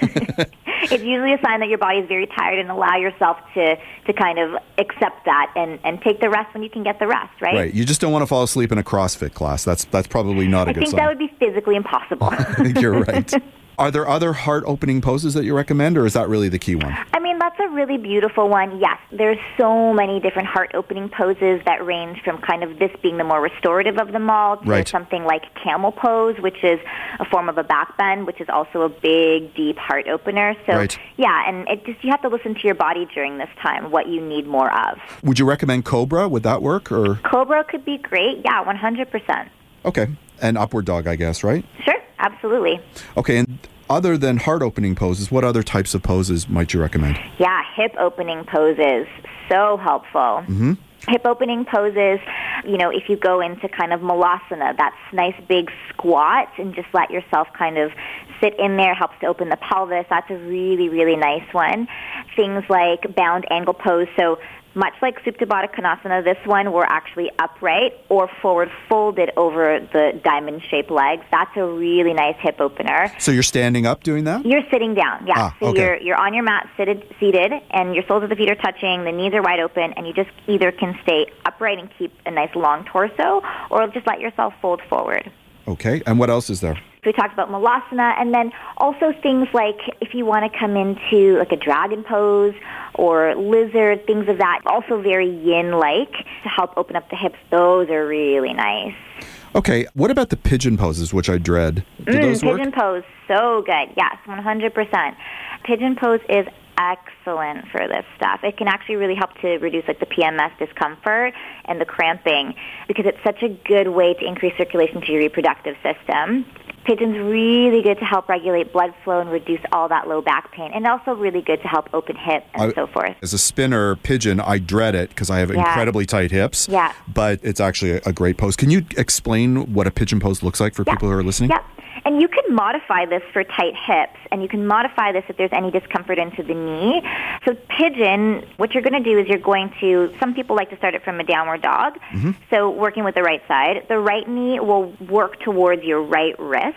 it's usually a sign that your body is very tired and allow yourself to, to kind of accept that and, and take the rest when you can get the rest, right? Right. You just don't want to fall asleep in a CrossFit class. That's that's probably not a I good I think sign. that would be physically impossible. You're right. Are there other heart opening poses that you recommend, or is that really the key one? I mean, that's a really beautiful one. Yes, there's so many different heart opening poses that range from kind of this being the more restorative of them all to Right. something like camel pose, which is a form of a back bend, which is also a big, deep heart opener. So, Right. yeah, and it just you have to listen to your body during this time, what you need more of. Would you recommend Cobra? Would that work? Or Cobra could be great. Yeah, 100%. okay, and upward dog, I guess, right? Sure, absolutely. Okay, and other than heart opening poses, what other types of poses might you recommend? Yeah, hip opening poses, so helpful. Mm-hmm. Hip opening poses, you know, if you go into kind of malasana, that's nice big squat and just let yourself kind of sit in there, helps to open the pelvis. That's a really, really nice one. Things like bound angle pose, so much like Supta Baddha Konasana, this one we're actually upright or forward folded over the diamond shaped legs. That's a really nice hip opener. So you're standing up doing that? You're sitting down, yeah. Ah, so okay. you're you're on your mat, seated, seated, and your soles of the feet are touching. The knees are wide open, and you just either can stay upright and keep a nice long torso, or just let yourself fold forward. Okay, and what else is there? So we talked about malasana, and then also things like if you want to come into like a dragon pose or lizard, things of that. Also very yin-like to help open up the hips. Those are really nice. Okay, what about the pigeon poses, which I dread? Do Mm, those work? pigeon pose, so good. Yes, 100%. Pigeon pose is excellent for this stuff. It can actually really help to reduce like the PMS discomfort and the cramping because it's such a good way to increase circulation to your reproductive system. Pigeon's really good to help regulate blood flow and reduce all that low back pain, and also really good to help open hips and I- so forth. As a spinner pigeon, I dread it because I have Yeah. incredibly tight hips. Yeah. But it's actually a, a great pose. Can you explain what a pigeon pose looks like for Yeah. people who are listening? Yep. And you can modify this for tight hips, and you can modify this if there's any discomfort into the knee. So pigeon, what you're going to do is you're going to, some people like to start it from a downward dog. Mm-hmm. So working with the right side. The right knee will work towards your right wrist.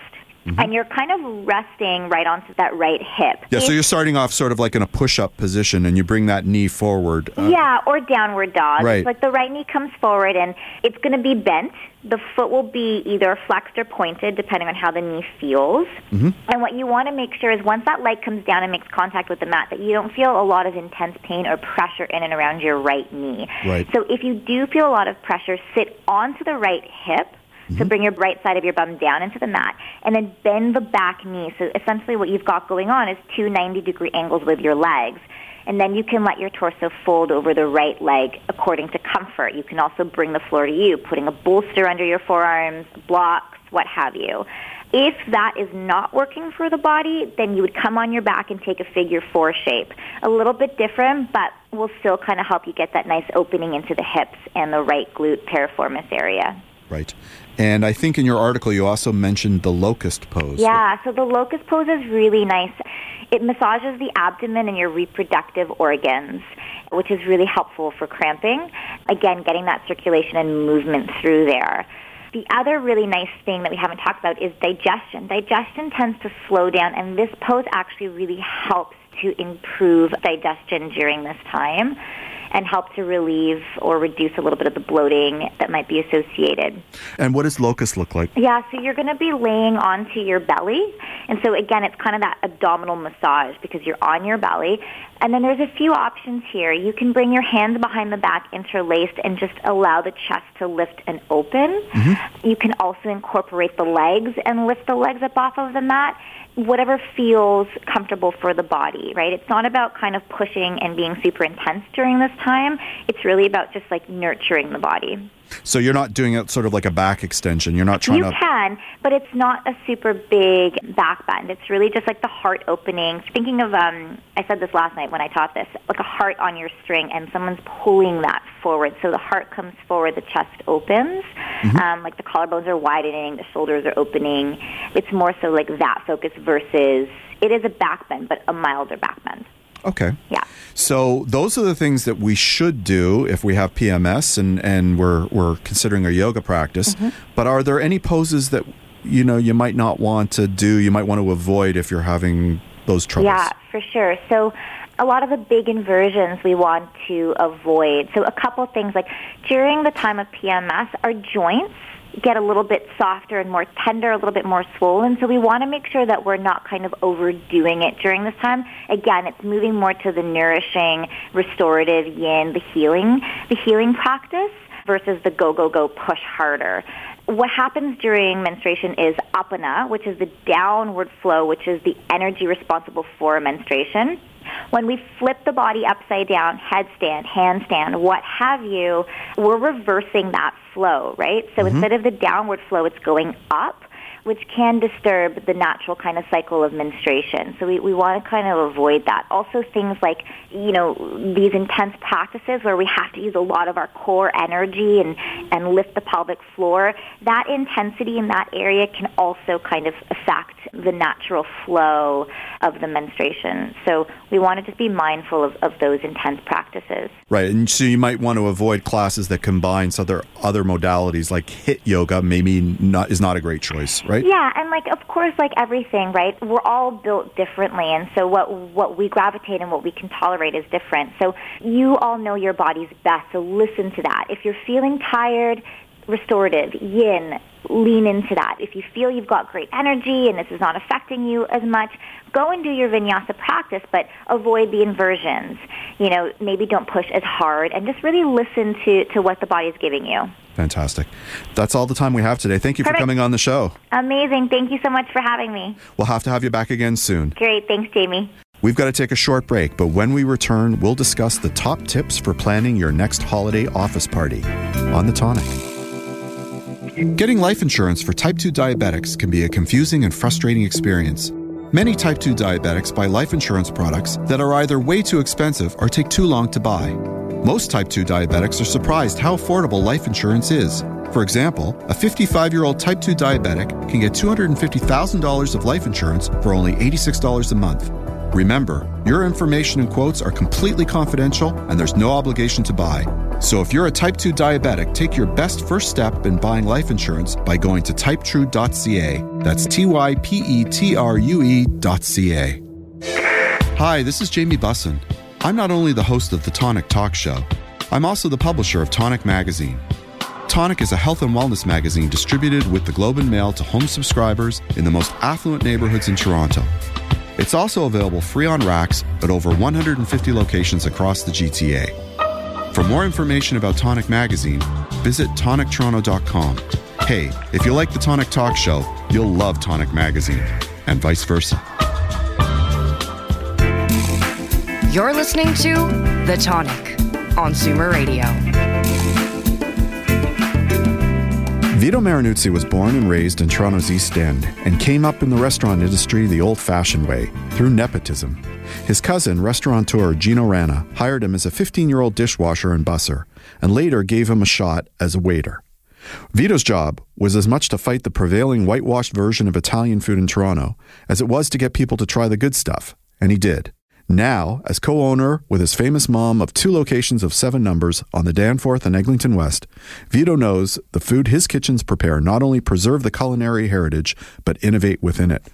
And you're kind of resting right onto that right hip. Mm-hmm. Yeah, so you're starting off sort of like in a push up position and you bring that knee forward. Uh, yeah, or downward dog. Right. It's like the right knee comes forward and it's going to be bent. The foot will be either flexed or pointed depending on how the knee feels. Mm-hmm. And what you want to make sure is once that leg comes down and makes contact with the mat that you don't feel a lot of intense pain or pressure in and around your right knee. Right. So if you do feel a lot of pressure, sit onto the right hip. So mm-hmm. bring your right side of your bum down into the mat and then bend the back knee. So essentially what you've got going on is two 90 degree angles with your legs. And then you can let your torso fold over the right leg according to comfort. You can also bring the floor to you, putting a bolster under your forearms, blocks, what have you. If that is not working for the body, then you would come on your back and take a figure four shape. A little bit different, but will still kind of help you get that nice opening into the hips and the right glute piriformis area. Right. And I think in your article you also mentioned the locust pose. Yeah, so the locust pose is really nice. It massages the abdomen and your reproductive organs, which is really helpful for cramping. Again, getting that circulation and movement through there. The other really nice thing that we haven't talked about is digestion. Digestion tends to slow down, and this pose actually really helps to improve digestion during this time and help to relieve or reduce a little bit of the bloating that might be associated. And what does locust look like? Yeah, so you're going to be laying onto your belly. And so again, it's kind of that abdominal massage because you're on your belly. And then there's a few options here. You can bring your hands behind the back interlaced and just allow the chest to lift and open. Mm-hmm. You can also incorporate the legs and lift the legs up off of the mat whatever feels comfortable for the body, right? It's not about kind of pushing and being super intense during this time. It's really about just like nurturing the body. So you're not doing it sort of like a back extension. You're not trying you to. You can, but it's not a super big back bend. It's really just like the heart opening. Thinking of, um, I said this last night when I taught this, like a heart on your string, and someone's pulling that forward. So the heart comes forward, the chest opens, mm-hmm. um, like the collarbones are widening, the shoulders are opening. It's more so like that focus versus it is a back bend, but a milder back bend. Okay. Yeah. So those are the things that we should do if we have PMS and, and we're, we're considering a yoga practice. Mm-hmm. But are there any poses that you know you might not want to do, you might want to avoid if you're having those troubles? Yeah, for sure. So a lot of the big inversions we want to avoid. So a couple things like during the time of PMS, our joints get a little bit softer and more tender, a little bit more swollen. So we want to make sure that we're not kind of overdoing it during this time. Again, it's moving more to the nourishing, restorative yin, the healing, the healing practice versus the go, go, go, push harder. What happens during menstruation is apana, which is the downward flow, which is the energy responsible for menstruation. When we flip the body upside down, headstand, handstand, what have you, we're reversing that flow, right? So mm-hmm. instead of the downward flow, it's going up which can disturb the natural kind of cycle of menstruation. So we, we want to kind of avoid that. Also things like, you know, these intense practices where we have to use a lot of our core energy and, and lift the pelvic floor, that intensity in that area can also kind of affect the natural flow of the menstruation. So we want to just be mindful of, of those intense practices. Right. And so you might want to avoid classes that combine other other modalities like HIIT yoga maybe not is not a great choice, right? Yeah, and like of course like everything, right? We're all built differently and so what what we gravitate and what we can tolerate is different. So you all know your body's best, so listen to that. If you're feeling tired, restorative, yin, lean into that. If you feel you've got great energy and this is not affecting you as much, go and do your vinyasa practice, but avoid the inversions. You know, maybe don't push as hard and just really listen to, to what the body is giving you. Fantastic. That's all the time we have today. Thank you Perfect. for coming on the show. Amazing. Thank you so much for having me. We'll have to have you back again soon. Great. Thanks, Jamie. We've got to take a short break, but when we return, we'll discuss the top tips for planning your next holiday office party on the tonic. Getting life insurance for type 2 diabetics can be a confusing and frustrating experience. Many type 2 diabetics buy life insurance products that are either way too expensive or take too long to buy. Most type 2 diabetics are surprised how affordable life insurance is. For example, a 55 year old type 2 diabetic can get $250,000 of life insurance for only $86 a month. Remember, your information and quotes are completely confidential and there's no obligation to buy. So if you're a type 2 diabetic, take your best first step in buying life insurance by going to typetrue.ca. That's T Y P E T R U E.ca. Hi, this is Jamie Bussin. I'm not only the host of the Tonic Talk Show, I'm also the publisher of Tonic Magazine. Tonic is a health and wellness magazine distributed with the Globe and Mail to home subscribers in the most affluent neighborhoods in Toronto. It's also available free on racks at over 150 locations across the GTA. For more information about Tonic Magazine, visit tonictoronto.com. Hey, if you like the Tonic Talk Show, you'll love Tonic Magazine, and vice versa. You're listening to The Tonic on Zoomer Radio. Vito Marinuzzi was born and raised in Toronto's East End and came up in the restaurant industry the old fashioned way, through nepotism. His cousin, restaurateur Gino Rana, hired him as a 15 year old dishwasher and busser, and later gave him a shot as a waiter. Vito's job was as much to fight the prevailing whitewashed version of Italian food in Toronto as it was to get people to try the good stuff, and he did. Now, as co owner with his famous mom of two locations of seven numbers on the Danforth and Eglinton West, Vito knows the food his kitchens prepare not only preserve the culinary heritage, but innovate within it.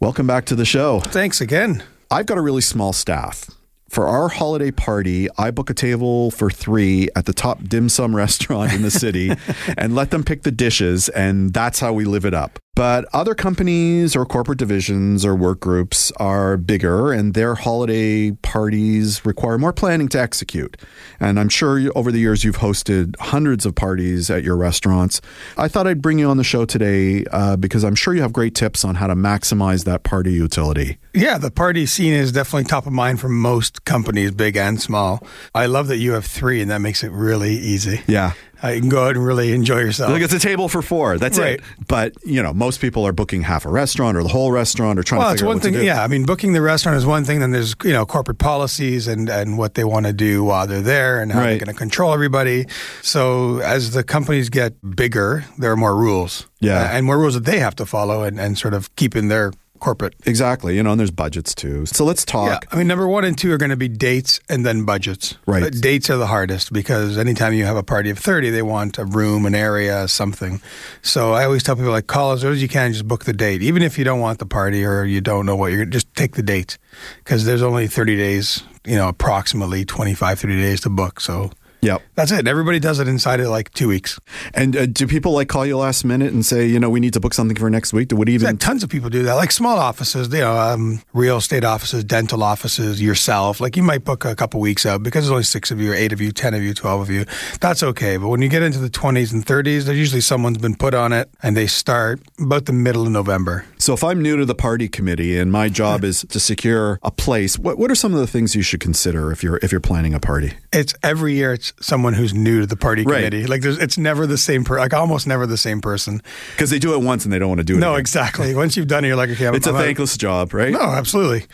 Welcome back to the show. Thanks again. I've got a really small staff. For our holiday party, I book a table for three at the top dim sum restaurant in the city and let them pick the dishes, and that's how we live it up. But other companies or corporate divisions or work groups are bigger and their holiday parties require more planning to execute. And I'm sure you, over the years you've hosted hundreds of parties at your restaurants. I thought I'd bring you on the show today uh, because I'm sure you have great tips on how to maximize that party utility. Yeah, the party scene is definitely top of mind for most companies, big and small. I love that you have three, and that makes it really easy. Yeah. Uh, you can go out and really enjoy yourself. Like it's a table for four. That's Right. it. But you know, most people are booking half a restaurant or the whole restaurant or trying well, to it's figure out one what thing. to do. Yeah, I mean, booking the restaurant is one thing. Then there's you know corporate policies and and what they want to do while they're there and how they're going to control everybody. So as the companies get bigger, there are more rules. Yeah. Uh, and more rules that they have to follow and, and sort of keep in their corporate. Exactly. You know, and there's budgets too. So let's talk. Yeah, I mean, number one and two are going to be dates and then budgets. Right. But dates are the hardest because anytime you have a party of 30, they want a room, an area, something. So I always tell people, like, call as early as you can, just book the date. Even if you don't want the party or you don't know what you're just take the date because there's only 30 days, you know, approximately 25, 30 days to book. So Yep. that's it. Everybody does it inside of like two weeks. And uh, do people like call you last minute and say, you know, we need to book something for next week? Do Yeah, even tons of people do that. Like small offices, you know, um, real estate offices, dental offices, yourself. Like you might book a couple weeks out because there's only six of you, or eight of you, ten of you, twelve of you. That's okay. But when you get into the twenties and thirties, there's usually someone's been put on it, and they start about the middle of November. So if I'm new to the party committee and my job is to secure a place, what what are some of the things you should consider if you're if you're planning a party? It's every year. It's someone who's new to the party Right. committee. Like there's, it's never the same per, like almost never the same person. Because they do it once and they don't want to do it. No, again. exactly. Once you've done it, you're like, okay, I'm, It's a I'm out. thankless job, right? No, absolutely.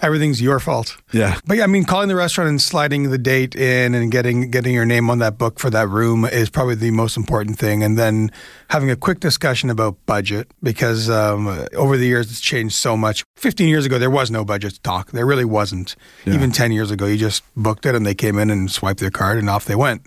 Everything's your fault. Yeah. But yeah, I mean, calling the restaurant and sliding the date in and getting getting your name on that book for that room is probably the most important thing. And then having a quick discussion about budget because um, over the years it's changed so much. Fifteen years ago, there was no budget talk. There really wasn't. Even ten years ago, you just booked it and they came in and swiped their card and off they went.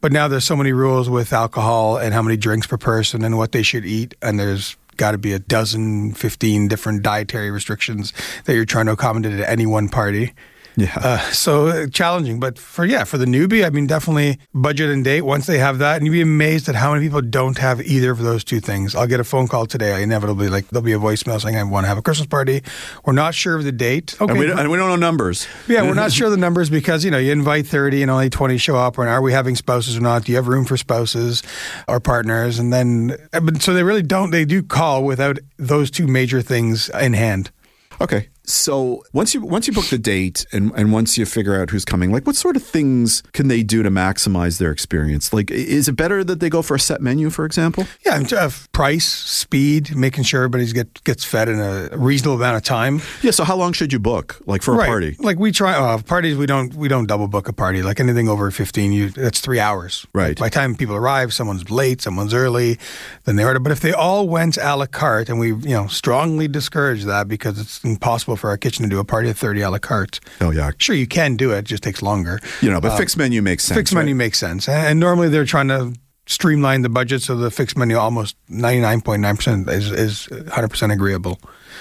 But now there's so many rules with alcohol and how many drinks per person and what they should eat, and there's got to be a dozen, 15 different dietary restrictions that you're trying to accommodate at any one party. Yeah. Uh, so uh, challenging, but for yeah, for the newbie, I mean, definitely budget and date. Once they have that, and you'd be amazed at how many people don't have either of those two things. I'll get a phone call today. I inevitably like there'll be a voicemail saying I want to have a Christmas party. We're not sure of the date. Okay, and, we don't, and we don't know numbers. yeah, we're not sure of the numbers because you know you invite thirty and only twenty show up. And are we having spouses or not? Do you have room for spouses or partners? And then, uh, but so they really don't. They do call without those two major things in hand. Okay. So once you once you book the date and, and once you figure out who's coming, like what sort of things can they do to maximize their experience? Like, is it better that they go for a set menu, for example? Yeah, uh, price, speed, making sure everybody get, gets fed in a reasonable amount of time. Yeah. So how long should you book, like for a right. party? Like we try uh, parties, we don't we don't double book a party. Like anything over fifteen, you that's three hours. Right. By the time people arrive, someone's late, someone's early, then they order. But if they all went a la carte, and we you know strongly discourage that because it's impossible for our kitchen to do a party of thirty a la carte. Oh yeah. Sure, you can do it; it just takes longer. You know, but fixed menu makes sense. Uh, Fixed right? menu makes sense, and, normally they're trying to streamline the budget so the fixed menu almost ninety nine point nine percent is is hundred percent agreeable,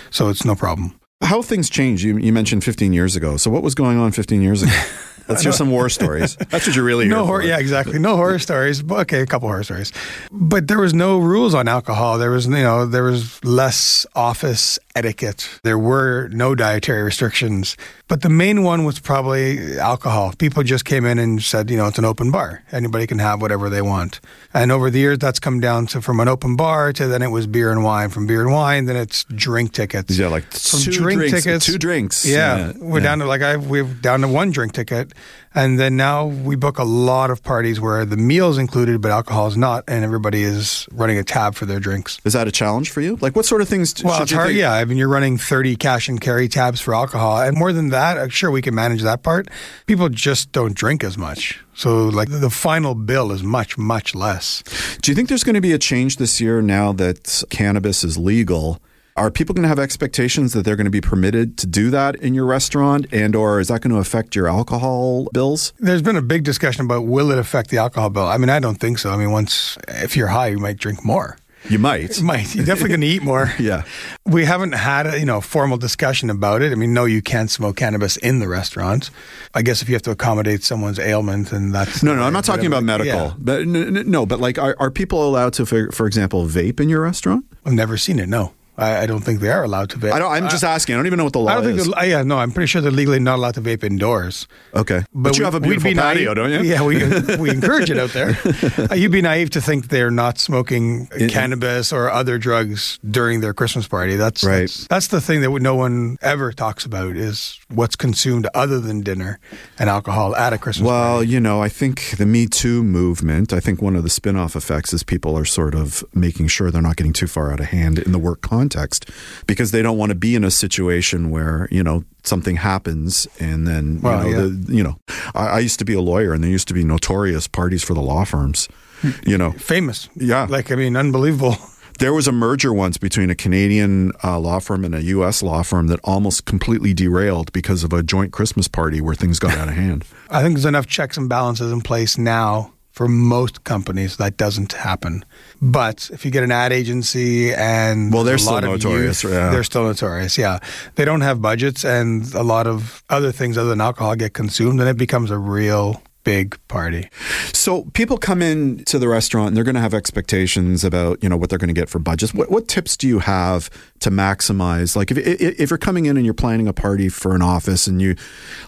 so it's no problem. How things change. You, you mentioned 15 years ago. So what was going on 15 years ago? Let's hear some war stories. That's what you're really here No horror, yeah, exactly. No horror stories. Okay, a couple horror stories, but there was no rules on alcohol. There was, you know, there was less office etiquette. There were no dietary restrictions, but the main one was probably alcohol. People just came in and said, you know, it's an open bar. Anybody can have whatever they want. And over the years, that's come down to from an open bar to then it was beer and wine. From beer and wine, then it's drink tickets. Yeah, like From two drink drinks, tickets, two drinks. Yeah, Yeah, we're yeah. down to like I we're down to one drink ticket, and then now we book a lot of parties where the meal's included but alcohol is not, and everybody is running a tab for their drinks. Is that a challenge for you? Like, what sort of things Well, should it's you hard. think? Yeah, I mean, you're running 30 cash and carry tabs for alcohol, and more than that, uh, sure we can manage that part. People just don't drink as much, so like the final bill is much much less. Do you think there's going to be a change this year now that cannabis is legal? Are people going to have expectations that they're going to be permitted to do that in your restaurant, and or is that going to affect your alcohol bills? There's been a big discussion about will it affect the alcohol bill. I mean, I don't think so. I mean, once if you're high, you might drink more. You might. You Might. You're definitely going to eat more. Yeah. We haven't had a you know formal discussion about it. I mean, no, you can't smoke cannabis in the restaurant. I guess if you have to accommodate someone's ailment, and that's No, no, I'm not talking about medical. Yeah. But n- n- no, but like, are, are people allowed to, for, for example, vape in your restaurant? I've never seen it. No, I, I don't think they are allowed to vape. I don't. I'm just asking. I don't even know what the law I don't think. is. they're- Yeah, no, I'm pretty sure they're legally not allowed to vape indoors. okay, but, you we- have a we'd beautiful be patio, naive- don't you? Yeah, we, we encourage it out there. Uh, you'd be naive to think they're not smoking cannabis or other drugs during their Christmas party. That's Right. That's, that's the thing that no one ever talks about is what's consumed other than dinner and alcohol at a Christmas party. Well, you know, I think the Me Too movement, I think one of the spin off effects is people are sort of making sure they're not getting too far out of hand in the work context because they don't want to be in a situation where, you know, something happens and then, you Well, know, yeah. the, you know I, I used to be a lawyer and there used to be notorious parties for the law firms, you know. Famous. Yeah. Like, I mean, unbelievable. There was a merger once between a Canadian uh, law firm and a U.S. law firm that almost completely derailed because of a joint Christmas party where things got out of hand. I think there's enough checks and balances in place now for most companies that doesn't happen. But if you get an ad agency and Well, they're still notorious, youth, yeah. they're still notorious. Yeah, they don't have budgets, and a lot of other things other than alcohol get consumed, and it becomes a real big party. So people come in to the restaurant and they're going to have expectations about you know what they're going to get for budgets. What, what tips do you have to maximize? Like if if you're coming in and you're planning a party for an office and you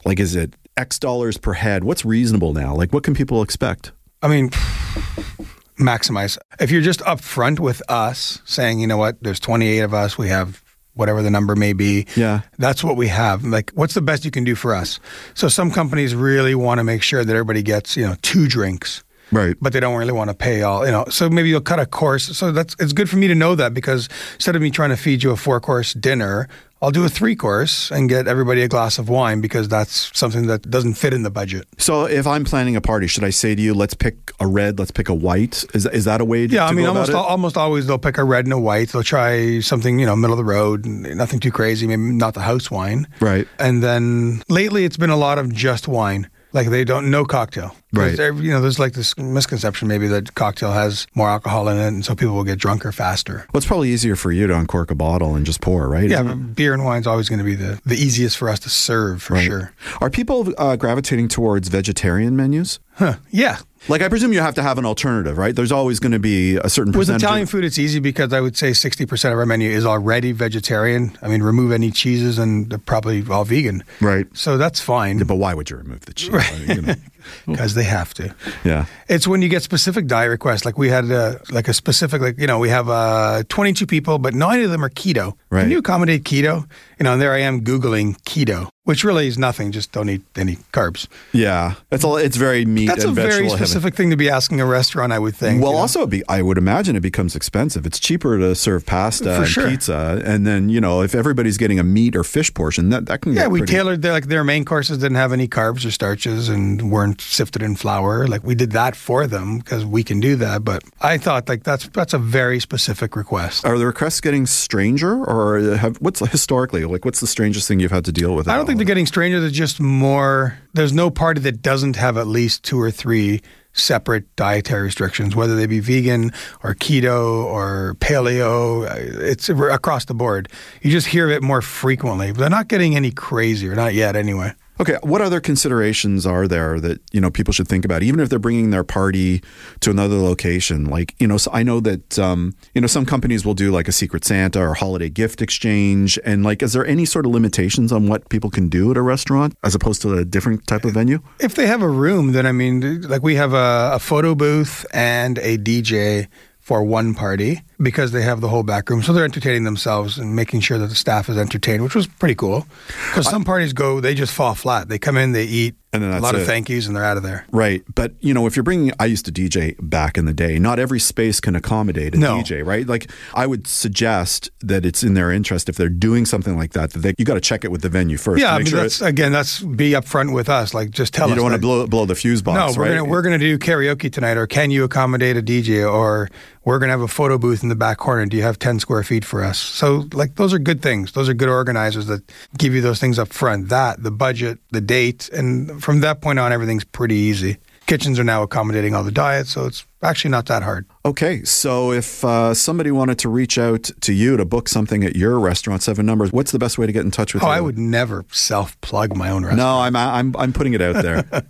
like is it X dollars per head? What's reasonable now? Like what can people expect? I mean, maximize. If you're just upfront with us saying, you know what, there's 28 of us, we have whatever the number may be. Yeah. That's what we have. Like, what's the best you can do for us? So some companies really want to make sure that everybody gets, you know, two drinks. Right. But they don't really want to pay all, you know. So maybe you'll cut a course. So that's it's good for me to know that because instead of me trying to feed you a four course dinner, I'll do a three course and get everybody a glass of wine because that's something that doesn't fit in the budget. So if I'm planning a party, should I say to you, let's pick a red, let's pick a white? Is is that a way? To, Yeah, I mean, almost al- almost always they'll pick a red and a white. They'll try something, you know, middle of the road, nothing too crazy, maybe not the house wine. Right. And then lately, it's been a lot of just wine. Like they don't no cocktail. Right. there- You know, there's like this misconception maybe that cocktail has more alcohol in it, and so people will get drunker faster. Well, it's probably easier for you to uncork a bottle and just pour, right? Yeah, beer and wine's always going to be the, the easiest for us to serve for Right. sure. Are people uh, gravitating towards vegetarian menus? Huh. Yeah. Like, I presume you have to have an alternative, right? There's always going to be a certain With percentage. of- Italian food, it's easy because I would say 60% of our menu is already vegetarian. I mean, remove any cheeses and they're probably all vegan. Right. So that's fine Yeah, but why would you remove the cheese? You know. because they have to. Yeah. It's when you get specific diet requests. Like we had uh, like a specific, like, you know, we have uh, 22 people, but nine of them are keto. Right. Can you accommodate keto? You know, and there I am Googling keto, which really is nothing. Just don't eat any carbs. Yeah. It's all. It's very meat That's a very heavy. specific thing to be asking a restaurant, I would think. Well, you know? also, be, I would imagine it becomes expensive. It's cheaper to serve pasta For and sure. pizza, and then you know if everybody's getting a meat or fish portion, that that can Yeah, we pretty- tailored their like their main courses didn't have any carbs or starches and weren't sifted in flour. Like we did that for them because we can do that. But I thought like that's that's a very specific request. Are the requests getting stranger, or have what's historically like what's the strangest thing you've had to deal with? I don't think they're getting stranger. They're just more. There's no party that doesn't have at least two or three separate dietary restrictions, whether they be vegan or keto or paleo. It's across the board. You just hear of it more frequently. But they're not getting any crazier, not yet, anyway. Okay, what other considerations are there that you know people should think about, even if they're bringing their party to another location? Like you know, so I know that um, you know some companies will do like a Secret Santa or holiday gift exchange, and like, is there any sort of limitations on what people can do at a restaurant as opposed to a different type of venue? If they have a room, then I mean, like we have a, a photo booth and a DJ for one party because they have the whole back room. So they're entertaining themselves and making sure that the staff is entertained, which was pretty cool. Because some parties go, they just fall flat. They come in, they eat, And then a lot it. of thank yous, and they're out of there. Right, but you know, if you're bringing, I used to DJ back in the day. Not every space can accommodate a No. DJ, right? Like, I would suggest that it's in their interest if they're doing something like that that they, you got to check it with the venue first. Yeah, to I mean, sure that's again, that's be upfront with us. Like, just tell you us. You don't want to blow blow the fuse box. No, we're right? we're gonna do karaoke tonight, or can you accommodate a DJ, or we're gonna have a photo booth in the back corner. Do you have ten square feet for us? So, like, those are good things. Those are good organizers that give you those things up front. That the budget, the date, and from that point on, everything's pretty easy. Kitchens are now accommodating all the diets, so it's actually not that hard. Okay, so if uh, somebody wanted to reach out to you to book something at your restaurant, Seven Numbers, what's the best way to get in touch with you? Oh, you? I would never self plug my own restaurant. No, I'm I'm I'm putting it out there.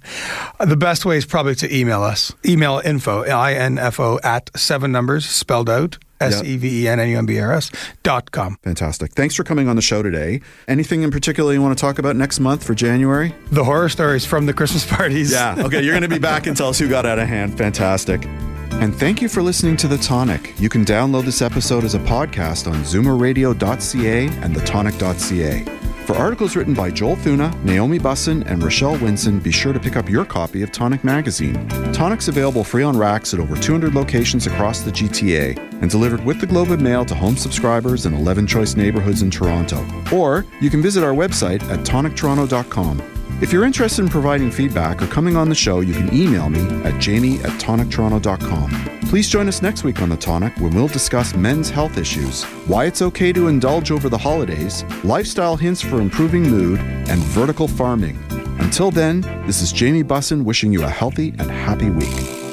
The best way is probably to email us. Email info, I-N-F-O, at seven numbers, spelled out, E S-E-V-E-N-N-U-M-B-R-S dot com. Fantastic. Thanks for coming on the show today. Anything in particular you want to talk about next month for January? The horror stories from the Christmas parties. Yeah. Okay, you're going to be back and tell us who got out of hand. Fantastic. And thank you for listening to The Tonic. You can download this episode as a podcast on zoomerradio.ca and thetonic.ca. For articles written by Joel Thuna, Naomi Bussin, and Rochelle Winsor, be sure to pick up your copy of Tonic Magazine. Tonic's available free on racks at over 200 locations across the GTA and delivered with the Globe and Mail to home subscribers in 11 choice neighborhoods in Toronto. Or you can visit our website at tonictoronto.com. If you're interested in providing feedback or coming on the show, you can email me at jamie at tonictoronto.com. Please join us next week on The Tonic when we'll discuss men's health issues, why it's okay to indulge over the holidays, lifestyle hints for improving mood, and vertical farming. Until then, this is Jamie Bussin wishing you a healthy and happy week.